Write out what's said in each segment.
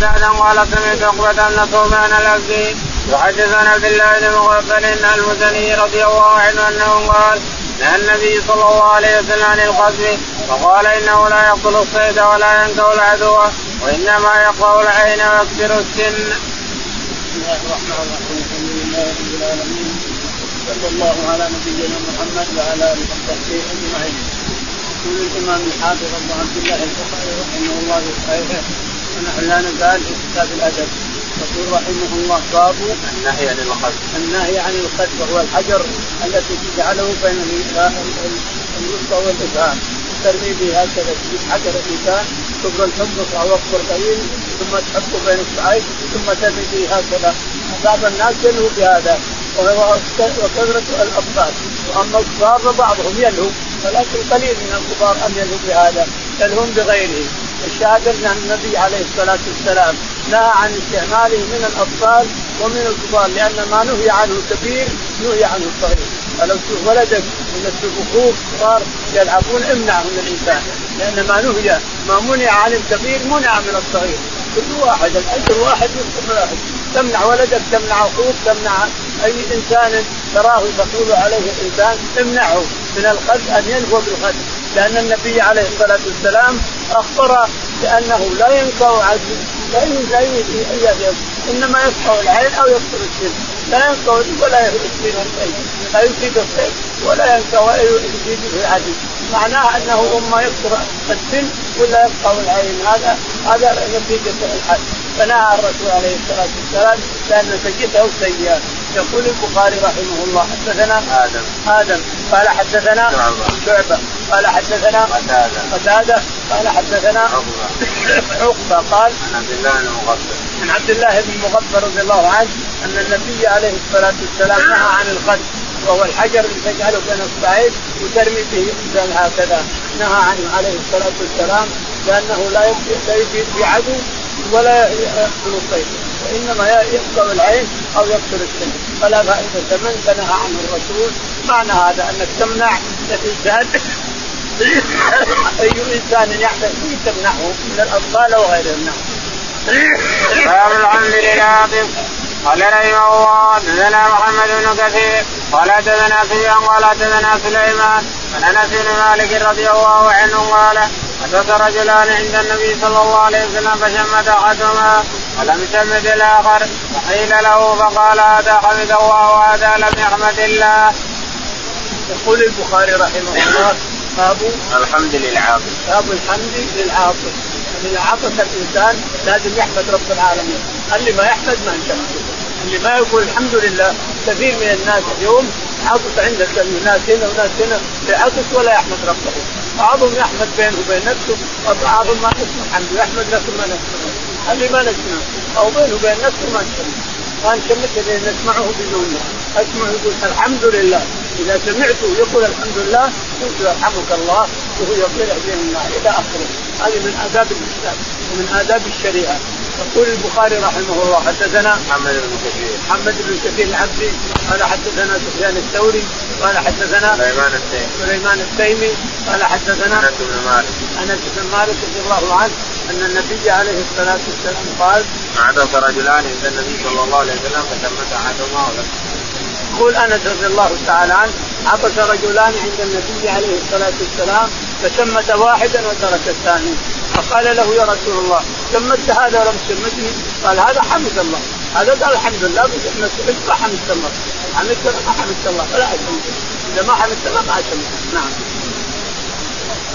سعدا قال سمعت عقبة بن ثوبان الأبدي يحدثنا بالله بن مغفل المزني رضي الله عنه أنه قال نهى النبي صلى الله عليه وسلم عن القذف فقال إنه لا يقتل الصيد ولا ينكو العدو وإنما يقطع العين ويكسر السن. بسم الله الرحمن الرحيم الحمد لله رب العالمين صلى الله على نبينا محمد وعلى آله وصحبه أجمعين. يقول الإمام الحافظ أبو عبد الله البخاري رحمه الله في صحيحه ونحن لا نزال في كتاب الأدب يقول رحمه الله باب النهي عن الخذف النهي عن الخذف وهو الحجر التي تجعله بين الوسطى والابهام ترمي به هكذا تجيب حجر الإنسان ثم الحمص أو وقت قليل ثم تحطه بين الشعيب ثم ترمي به هكذا. بعض الناس يلهو بهذا وكثرة الأطفال وأما الكبار فبعضهم يلهو ولكن قليل من الكبار أن يلهوا بهذا يلهون بغيره. الشاهد أن النبي عليه الصلاة والسلام نهى عن استعماله من الأطفال ومن الكبار لأن ما نهي عنه الكبير نهي عنه الصغير فلو تشوف ولدك من الصغار صار يلعبون امنعه من الإنسان لأن ما نهي ما منع عن الكبير منع من الصغير. كل واحد الأجر واحد يحكم واحد. تمنع ولدك تمنع أخوك تمنع أي إنسان تراه تقول عليه الإنسان امنعه من الخد أن ينفو بالخد لأن النبي عليه الصلاة والسلام أخبر بأنه لا ينفع عدل لا لا إنما يقطع العين أو يقتل السن. لا ينفع ولا يفيد الشيء لا يفيد الخير ولا ينفع ولا يفيد العدل. معناه أنه أما يقطع السن ولا يقطع العين. هذا هذا نتيجه الحد فنهى الرسول عليه الصلاة والسلام لأن سجده سيئة. يقول البخاري رحمه الله حدثنا آدم. آدم. قال حدثنا شعبة. قال حدثنا قتادة. قتادة. قال حدثنا عقبة. قال عن عبد الله بن مغفر عن عبد الله بن مغفر رضي الله عنه أن النبي عليه الصلاة والسلام نهى عن الخد وهو الحجر اللي تجعله بين اصبعين وترمي به إنسان هكذا. نهى عنه عليه الصلاة والسلام لأنه لا يفيد بعدو ولا يقتل الصيد. وانما يقطع العين أو يقتل السن. فلا فائده من فنهى عنه الرسول. معنى هذا انك تمنع الانسان أي إنسان يحدث فيه تمنعه من الأطفال وغيرهم نعم. باب الحمد لله قال رحمه الله حدثنا محمد بن كثير. قال حدثنا سفيان قال حدثنا سليمان. عن أنس بن مالك رضي الله عنه قال حدث رجلان عند النبي صلى الله عليه وسلم فشمت أحدهما ولم يشمت الآخر. فقيل له فقال هذا حمد الله وهذا لم يحمد الله. يقول البخاري رحمه الله باب الحمد للعاقل باب الحمد للعاقل يعني اذا عطس الإنسان لازم يحمد رب العالمين. اللي ما يحمد ما انتهى اللي ما يقول الحمد لله كثير من الناس اليوم عطس عندك ناس هنا وناس هنا يعطس ولا يحمد ربه. بعضهم يحمد بينه وبين نفسه وبعضهم ما نسمع الحمد يحمد نفسه ما اللي ما نسمع. أو بينه وبين نفسه ما نسمع. ما نشمت اللي نسمعه بدونه اسمع يقول الحمد لله. إذا سمعته يقول الحمد لله. قلت يرحمك الله. وهو يطلع بين الله. إلى آخره. هذه من آداب الإسلام. ومن آداب الشريعة. يقول البخاري رحمه الله حدثنا محمد بن كثير. محمد بن كثير العبدي. قال حدثنا سفيان الثوري. قال حدثنا سليمان التيمي. سليمان التيمي. قال حدثنا أنس بن مالك. أنس بن مالك رضي الله عنه. أن النبي عليه الصلاة والسلام قال عدس رجلان عند النبي صلى الله عليه وسلم فتمت أحدهما ولم يقول أنس رضي الله تعالى عنه عطس رجلان عند النبي عليه الصلاة والسلام فشمت واحدا وترك الثاني. فقال له يا رسول الله شمت هذا ولم تشمتني قال هذا حمد الله. هذا قال الحمد لله. بس ما حمدت الله. حمدت الله. ما حمدت الله. فلا اشمت إذا ما حمدت الله ما اشمت نعم.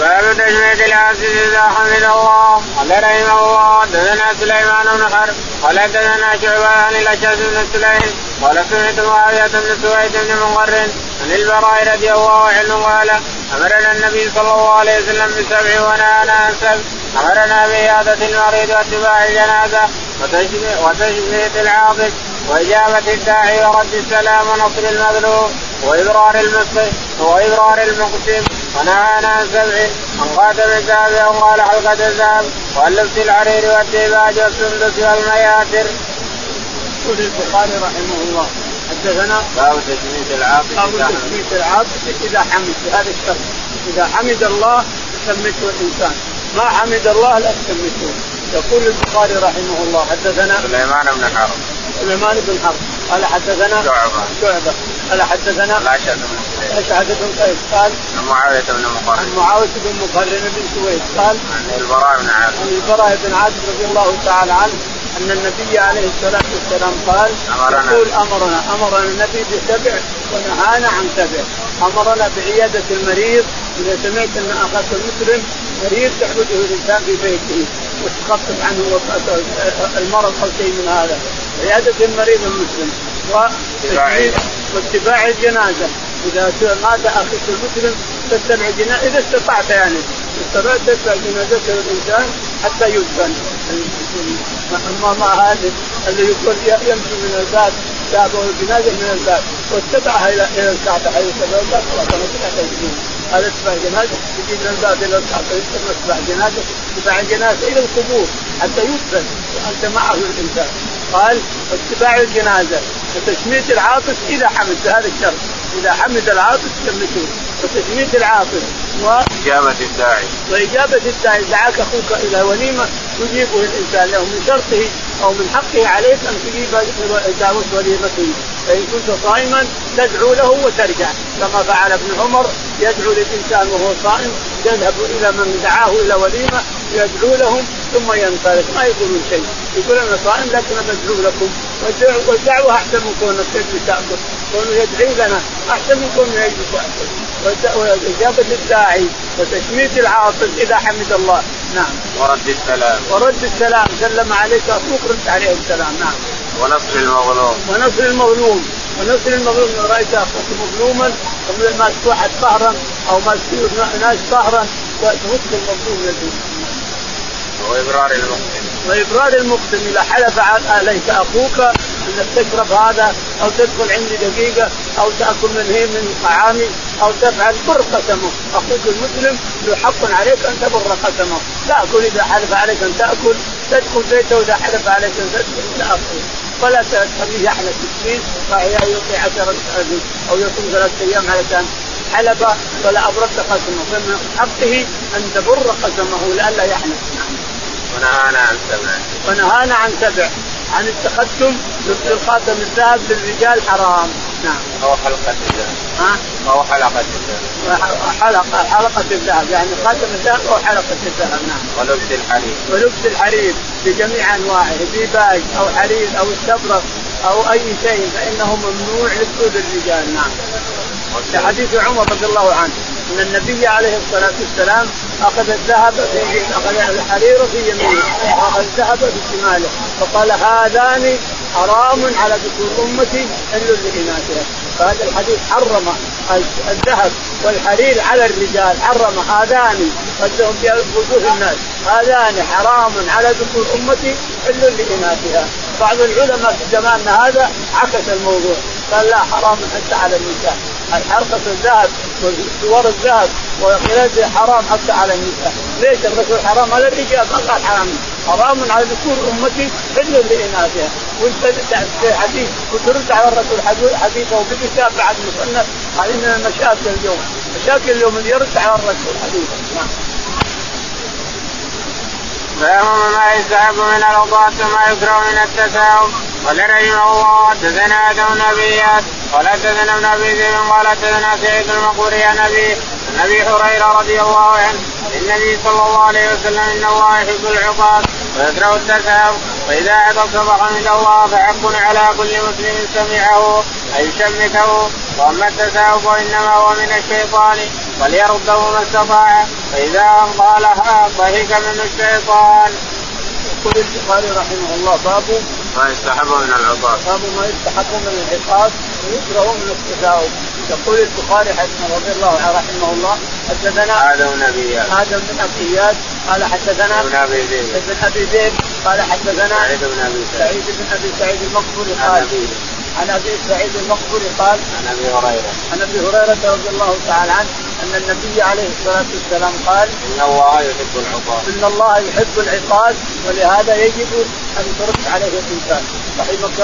باب تشميت العبد إذا حمد الله. قال رحمه الله حدثنا سليمان بن حرب قال حدثنا شعبة عن الاشد بن سليم قال سمعت معاوية بن سويد بن مقرن عن البراء رضي الله عنه قال أمرنا النبي صلى الله عليه وسلم بسبع ونهانا عن سبع. أمرنا بعياده المريض واتباع الجنازة وتشميت العاطف وإجابة الداعي ورد السلام ونصر المظلوم وإبرار المسلم وإبرار المقسم. ونهانا عن سبع عن خاتم الذهب أو قال حلقه الذهب. وعن لبس الحرير والديباج والسندس والمياسر. يقول البخاري رحمه الله. حدثنا باب تسمية العاقل باب تسمية العاقل إذا حمد. بهذا الشرط. إذا حمد الله سمته الإنسان. ما حمد الله لا تسمته يقول البخاري رحمه الله. حدثنا سليمان بن حرب. سليمان بن حرب. قال حدثنا شعبة. شعبة. قال حدثنا الأشعث بن أشعث بن قيس. قال عن معاوية بن مقرن. عن معاوية بن مقرن بن سويد قال عن البراء بن عازب. عن البراء بن عازب رضي الله تعالى عنه أن النبي عليه الصلاة والسلام قال أمرنا. يقول أمرنا. أمرنا النبي بسبع ونهانا عن سبع. أمرنا بعيادة المريض. إذا سمعت أن أخاك المسلم مريض تعبده الإنسان في بيته. وتخفف عنه المرض أو شيء من هذا. عيادة المريض المسلم. واتباع الجنازة. إذا مات اخيك المسلم تتبع جنازه إذا استطعت يعني. استطعت تتبع جنازته الإنسان حتى يدفن أما ما هذا اللي يقول يمشي من الباب جابه الجنازة من الباب واتبعها إلى إلى الكعبة. حيث تبع الباب خلاص أنا كذا هذا اتباع جنازه يجي من الباب إلى الكعبة اتباع جنازه اتباع الجنازة. إلى القبور حتى يدفن وأنت معه الإنسان. قال اتباع الجنازة وتشميت العاطف اذا حمد هذا الشرط. إذا حمد العاطف شمته وتشميت العاطف. إجابة الداعي. وإجابة الداعي دعاك أخوك إلى وليمة تجيبه الإنسان له من شرطه أو من حقه عليك أن تجيب دعوة وليمته. فإن كنت صائما تدعو له وترجع. كما فعل ابن عمر يدعو للإنسان وهو صائم يذهب إلى من دعاه إلى وليمة يدعو لهم ثم ينطلق ما يقولون شيء. يقول أنا صائم لكن بدعو لكم. والدعوة أحسن من كونك تجلس تأكل؟ كونه يدعي لنا أحسن من كونه يجلس يأكل وإجابة الداعي وتشميت العاطف إذا حمد الله. نعم. ورد السلام. ورد السلام سلم عليك أخوك رد عليه السلام. نعم. ونصر المظلوم. ونصر المظلوم. ونصر المظلوم إن رأيت أخوك مظلوما ماسك واحد قهرا أو ماسك ناس قهرا وتوكل المظلوم الذي وإبرار المقسم وإبرار المقسم إذا حلف عليك أخوك أنك تشرب هذا أو تدخل عندي دقيقة أو تأكل من هي من طعامي أو تفعل بر قسمه أخوك المسلم له حق عليك أن تبر قسمه تأكل إذا حلف عليك أن تأكل تدخل بيته إذا حلف عليك أن تدخل تأكل ولا تخليه يحلف مسكين يعطي عشرة أو يصوم ثلاثة أيام علشان حلف ولا أبرد قسمه فمن حقه أن تبر قسمه لئلا يحلف. ونهانا عن سبع. ونهانا عن سبع. عن التقدم الخاتم الذهب للرجال حرام. نعم. أو حلقة الذهب ها؟ أو حلقة الذهب حلقة حلقة الذهب. يعني خاتم الذهب أو حلقة الذهب. نعم. ولبس الحرير. ولبس الحرير بجميع أنواعه. ديباج أو حرير أو استبرق أو أي شيء فإنه ممنوع لكل الرجال. نعم. في حديث عمر رضي الله عنه. أن النبي عليه الصلاة والسلام أخذ الذهب في أخذ الحرير في يمينه واخذ الذهب في شماله. فقال هذان حرام على ذكور أمتي حل لإناثها. فهذا الحديث حرم الذهب والحرير على الرجال حرم هذان. قدهم في وجوه الناس. هذان حرام على ذكور أمتي حل لإناثها. بعض العلماء في زماننا هذا عكس الموضوع. قال لا حرام حتى على النساء. حلقة الذهب وصور الذهب وخلال حرام حتى على النساء، ليش الرسول حرام؟ على الرجال قال حرام. حرام على ذكور أمتي حل لاناثها، وإنت في حديث وترد على الرسول حديثه بكتاب بعد مصنف هذه من المشاكل اليوم، مشاكل اليوم اللي يرد على الرسول حديثه، نعم. باب ما يستحب من الأوقات وما يكره من التساؤل قال رحمه الله حدثنا آدم أبي قال حدثنا ابن أبي ذئب قال حدثنا سعيد المقبوري عن أبي عن أبي هريرة رضي الله عنه النبي صلى الله عليه وسلم إن الله يحب العقاب ويكره التساؤل واذا عطس فحمد الله فحق على كل مسلم سمعه ان يشمته وأما التساؤل فإنما هو من الشيطان. فليرده ما استطاع. فإذا قالها ضحك منه الشيطان. يقول البخاري رحمه الله باب ما يستحب من العقاب. باب ما يستحب من العقاب ويكره من التثاؤب يقول البخاري رحمه رضي الله رحمه الله حدثنا آدم بن ابي آدم بن أبي اياد قال حدثنا ابن ابي ذئب ابن أبي ذئب قال حدثنا سعيد بن أبي سعيد. بن أبي سعيد المقبري قال عن أبي سعيد المقبري قال عن أبي هريرة. عن أبي هريرة رضي الله تعالى عنه أن النبي عليه الصلاة والسلام قال إن الله يحب العقاب. إن الله يحب العقاب ولهذا يجب أن ترد عليه الإنسان. رحمك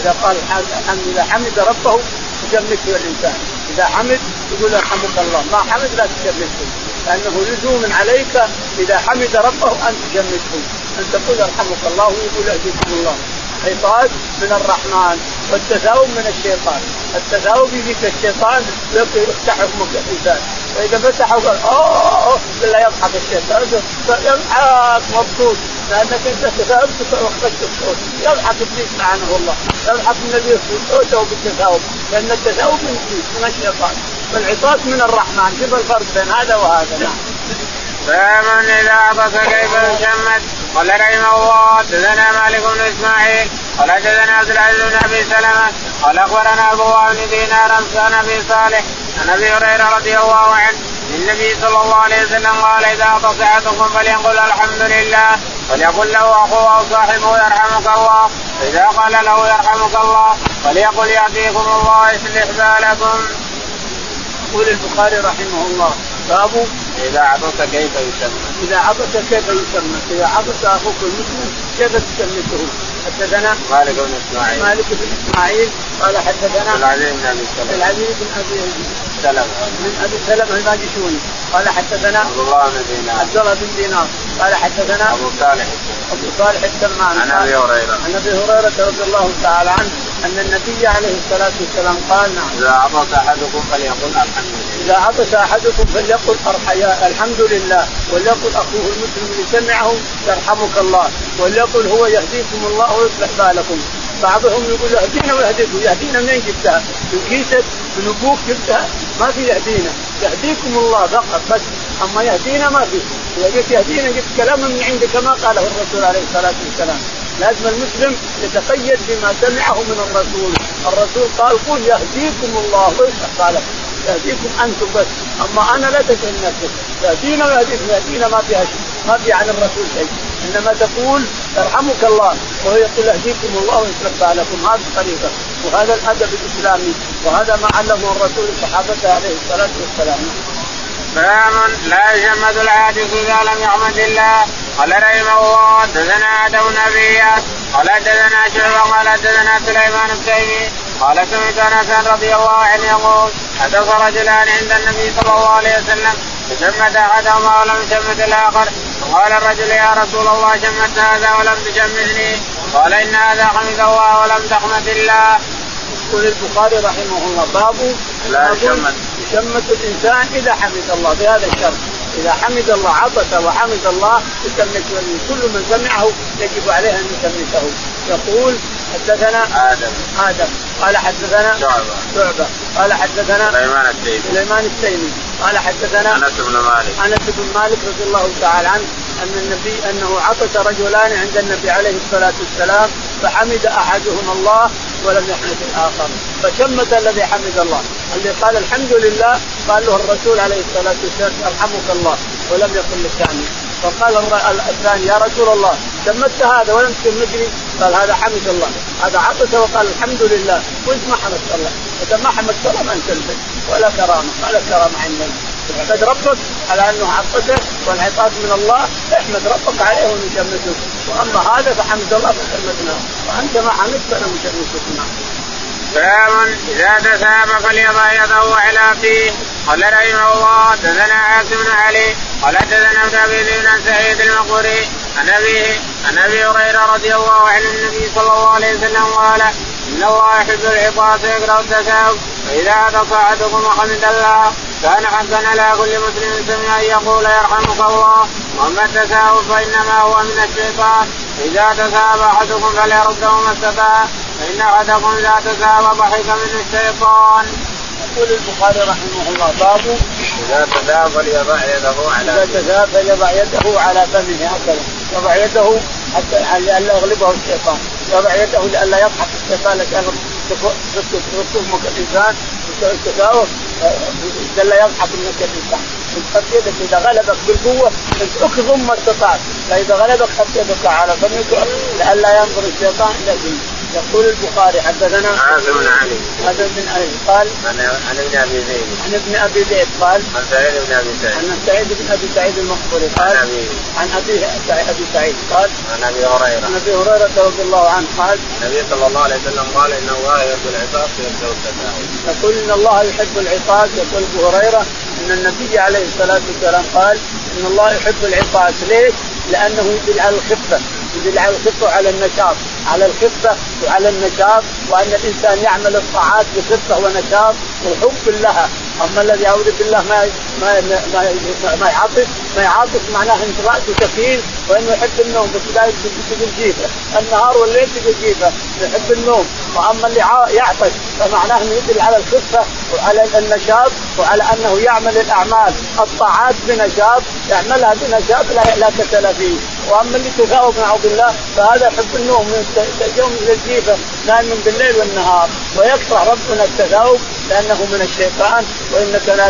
إذا قال الحمد إذا حمد ربه تجمده الإنسان. إذا حمد يقول يرحمك الله. ما حمد لا تجمده. لأنه لزوم عليك إذا حمد ربه أن تجمده. أن تقول يرحمك الله ويقول يهديكم الله. عقاب من الرحمن. والتثاؤب من الشيطان. التثاؤب يجيك الشيطان يفتح حكمك الإنسان. فاذا قال أوه لا يضحك الشيطان. يضحك مبسوط. لأنك أنت تثاؤبت واخرجت الصوت يضحك ابليس لعنه الله. يضحك النبي صوته بالتثاؤب لأن التثاؤب من من الشيطان. والعطاس من الرحمن. شوف الفرق بين هذا وهذا. نعم. باب إذا عطس كيف يشمت؟ قال رحمه الله حدثنا مالك بن إسماعيل قال حدثنا عبد العزيز بن أبي سلمة قال أخبرنا الله بن دينار عن أبي صالح عن أبي هريرة رضي الله عنه النبي صلى الله عليه وسلم قال إذا احدكم فليقل الحمد لله فليقل له اخوه أو صاحبه يرحمك الله فإذا قال له يرحمك الله فليقل يهديكم الله يصلح بالكم. يقول البخاري رحمه الله باب إذا عطس كيف يسمى؟ إذا عطس كيف يسمى؟ إذا عطس أخوك المسلم كيف تسمته؟ حدثنا مالك بن إسماعيل. مالك بن إسماعيل قال حدثنا العزيز بن أبي سلمة. العزيز بن أبي سلمة. من أبي سلمة الماجشوني قال حدثنا عبد الله بن دينار. عبد الله بن دينار. قال حدثنا أبو صالح. أبو صالح السمان عن أبي هريرة. عن أبي هريرة رضي الله تعالى عنه. أن النبي عليه الصلاة والسلام قال نعم. إذا عطس أحدكم فليقل الحمد لله إذا عطس أحدكم فليقل الحمد لله. وليقل أخوه المسلم اللي سمعه يرحمك الله. وليقل هو يهديكم الله ويصلح بالكم. بعضهم يقول يهدينا ويهديكم. يهدينا منين جبتها؟ من كيسك من أبوك جبتها؟ ما في يهدينا. يهديكم الله فقط بس. أما يهدينا ما في. إذا قلت يهدينا جبت كلام من عندك كما قاله الرسول عليه الصلاة والسلام. لازم المسلم يتقيد بما سمعه من الرسول. الرسول قال قل يهديكم الله. ويصلح بالكم يهديكم أنتم بس. أما أنا لا تشغل نفسك يهدينا ويهديكم يهدينا ما فيها شيء. ما في عن الرسول شيء. إنما تقول يرحمك الله. وهو يقول يهديكم الله ويصلح بالكم هذه الطريقة. وهذا الأدب الإسلامي. وهذا ما علمه الرسول صحابته عليه الصلاة والسلام. باب لا يجمد العاجز إذا لم يحمد الله. قال رحمه الله حدثنا آدم نبي قال حدثنا شعبة قال حدثنا سليمان التيمي قال سمعت أنس رضي الله عنه يقول حدث رجلان عند النبي صلى الله عليه وسلم فشمت أحدهما ولم يشمت الآخر. فقال الرجل يا رسول الله شمت هذا ولم تشمتني. قال إن هذا حمد الله ولم تحمد الله. يقول البخاري رحمه الله باب لا يشمت. يشمت الإنسان إذا حمد الله بهذا الشرط. إذا حمد الله عطس وحمد الله يشمت كل من سمعه يجب عليه أن يشمته يقول حدثنا آدم. آدم. قال حدثنا شعبة. شعبة. قال حدثنا سليمان التيمي. سليمان التيمي. قال حدثنا أنس بن مالك. أنس بن مالك رضي الله تعالى عنه أن النبي أنه عطس رجلان عند النبي عليه الصلاة والسلام فحمد أحدهما الله ولم يحمد الآخر. فشمت الذي حمد الله؟ اللي قال الحمد لله قال له الرسول عليه الصلاة والسلام يرحمك الله ولم يقل للثاني. فقال الثاني يا رسول الله شمت هذا ولم تشمتني قال هذا حمد الله. هذا عطس وقال الحمد لله. وإنت ما حمدت الله. إذا ما حمدت الله ما أنت ولا كرامة ولا كرامة عندنا احمد ربك على أنه عطسه والعطاس من الله. احمد ربك عليه ونشمته. وأما هذا فحمد الله فشمتناه. وأنت ما حمدت فأنا مشمتك. باب إذا تثاب فليضع يده على فيه قال رحمه الله حدثنا عاصم بن علي. قال حدثنا ابن أبي بن سعيد المقبري عن أبيه عن أبي هريرة رضي الله عنه النبي صلى الله عليه وسلم قال إن الله يحب العطاس ويكره التثاؤب فإذا عطس أحدكم وحمد الله كان حقا على كل مسلم سمع أن يقول يرحمك الله. وأما التثاؤب فإنما هو من الشيطان. إذا تثاب أحدكم فليرده ما استطاع. فإن أحدكم إذا تثاب ضحك منه الشيطان. يقول البخاري رحمه الله باب إذا تثاب فليضع يده على إذا تثاب فليضع يده على فمه هكذا. يضع يده حتى لئلا يغلبه الشيطان. يضع يده لئلا يضحك الشيطان لكان رسومك الانسان التثاؤب لئلا يضحك منك الانسان حط يدك اذا غلبك بالقوه اكظم ما استطعت فاذا غلبك حط يدك على فمك لئلا ينظر الشيطان إلى يقول البخاري حدثنا عاصم بن علي. عاصم بن علي قال عن ابن أبي زيد. عن ابن أبي زيد قال عن سعيد بن أبي سعيد. عن سعيد بن أبي سعيد المقبري قال عن ابي عن أبي أبي سعيد قال عن أبي هريرة. عن أبي هريرة رضي الله عنه قال النبي صلى الله عليه وسلم قال ان الله يحب العطاس ويكره التثاؤب يقول إن الله يحب العطاس يقول أبو هريرة إن النبي عليه الصلاة والسلام قال إن الله يحب العطاس ليش؟ لأنه يدل على الخفه يدل على الخفه وعلى النشاط. على الخفه وعلى النشاط وأن الإنسان يعمل الطاعات بخفه ونشاط وحب لها. أما الذي يعوذ بالله ما ما ما, ما يعطف ما يعاطف معناه ان راسه ثقيل وأنه يحب النوم بس لا تقول جيفه النهار والليل تقول جيفه يحب النوم. وأما اللي يعطش فمعناه أنه يدل على الخفه وعلى النشاط وعلى أنه يعمل الأعمال. الطاعات بنشاط يعملها بنشاط لا لا كسل فيه. واما اللي تثاوب نعوذ بالله فهذا يحب النوم من يوم الجيفة نائم بالليل والنهار. ويكره ربنا التثاؤب لأنه من الشيطان وإنك لا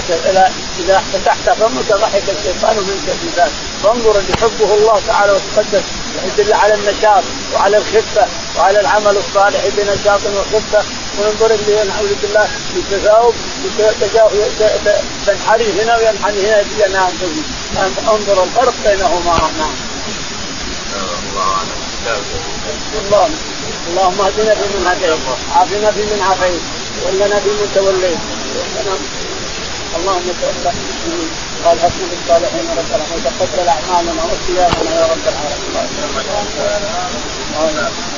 إذا فتحت فمك ضحك الشيطان منك في ذلك فانظر ان يحبه الله تعالى وتقدس يدل على النشاط وعلى الخفة وعلى العمل الصالح بنشاط وخفة. وينظر اللي نعوذ بالله بالتثاؤب تنحري هنا وينحني هنا ينام انظر الفرق بينهما. نعم. الله اللهم اهدنا فيمن هديت. عافنا فيمن عافيت. ولنا فيمن توليت. اللهم تولى قال حسن بالصالحين رب العالمين. وتقبل أعمالنا وصيامنا يا رب العالمين.